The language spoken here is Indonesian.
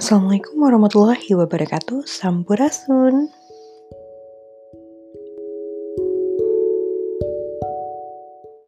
Assalamualaikum warahmatullahi wabarakatuh. Sampurasun.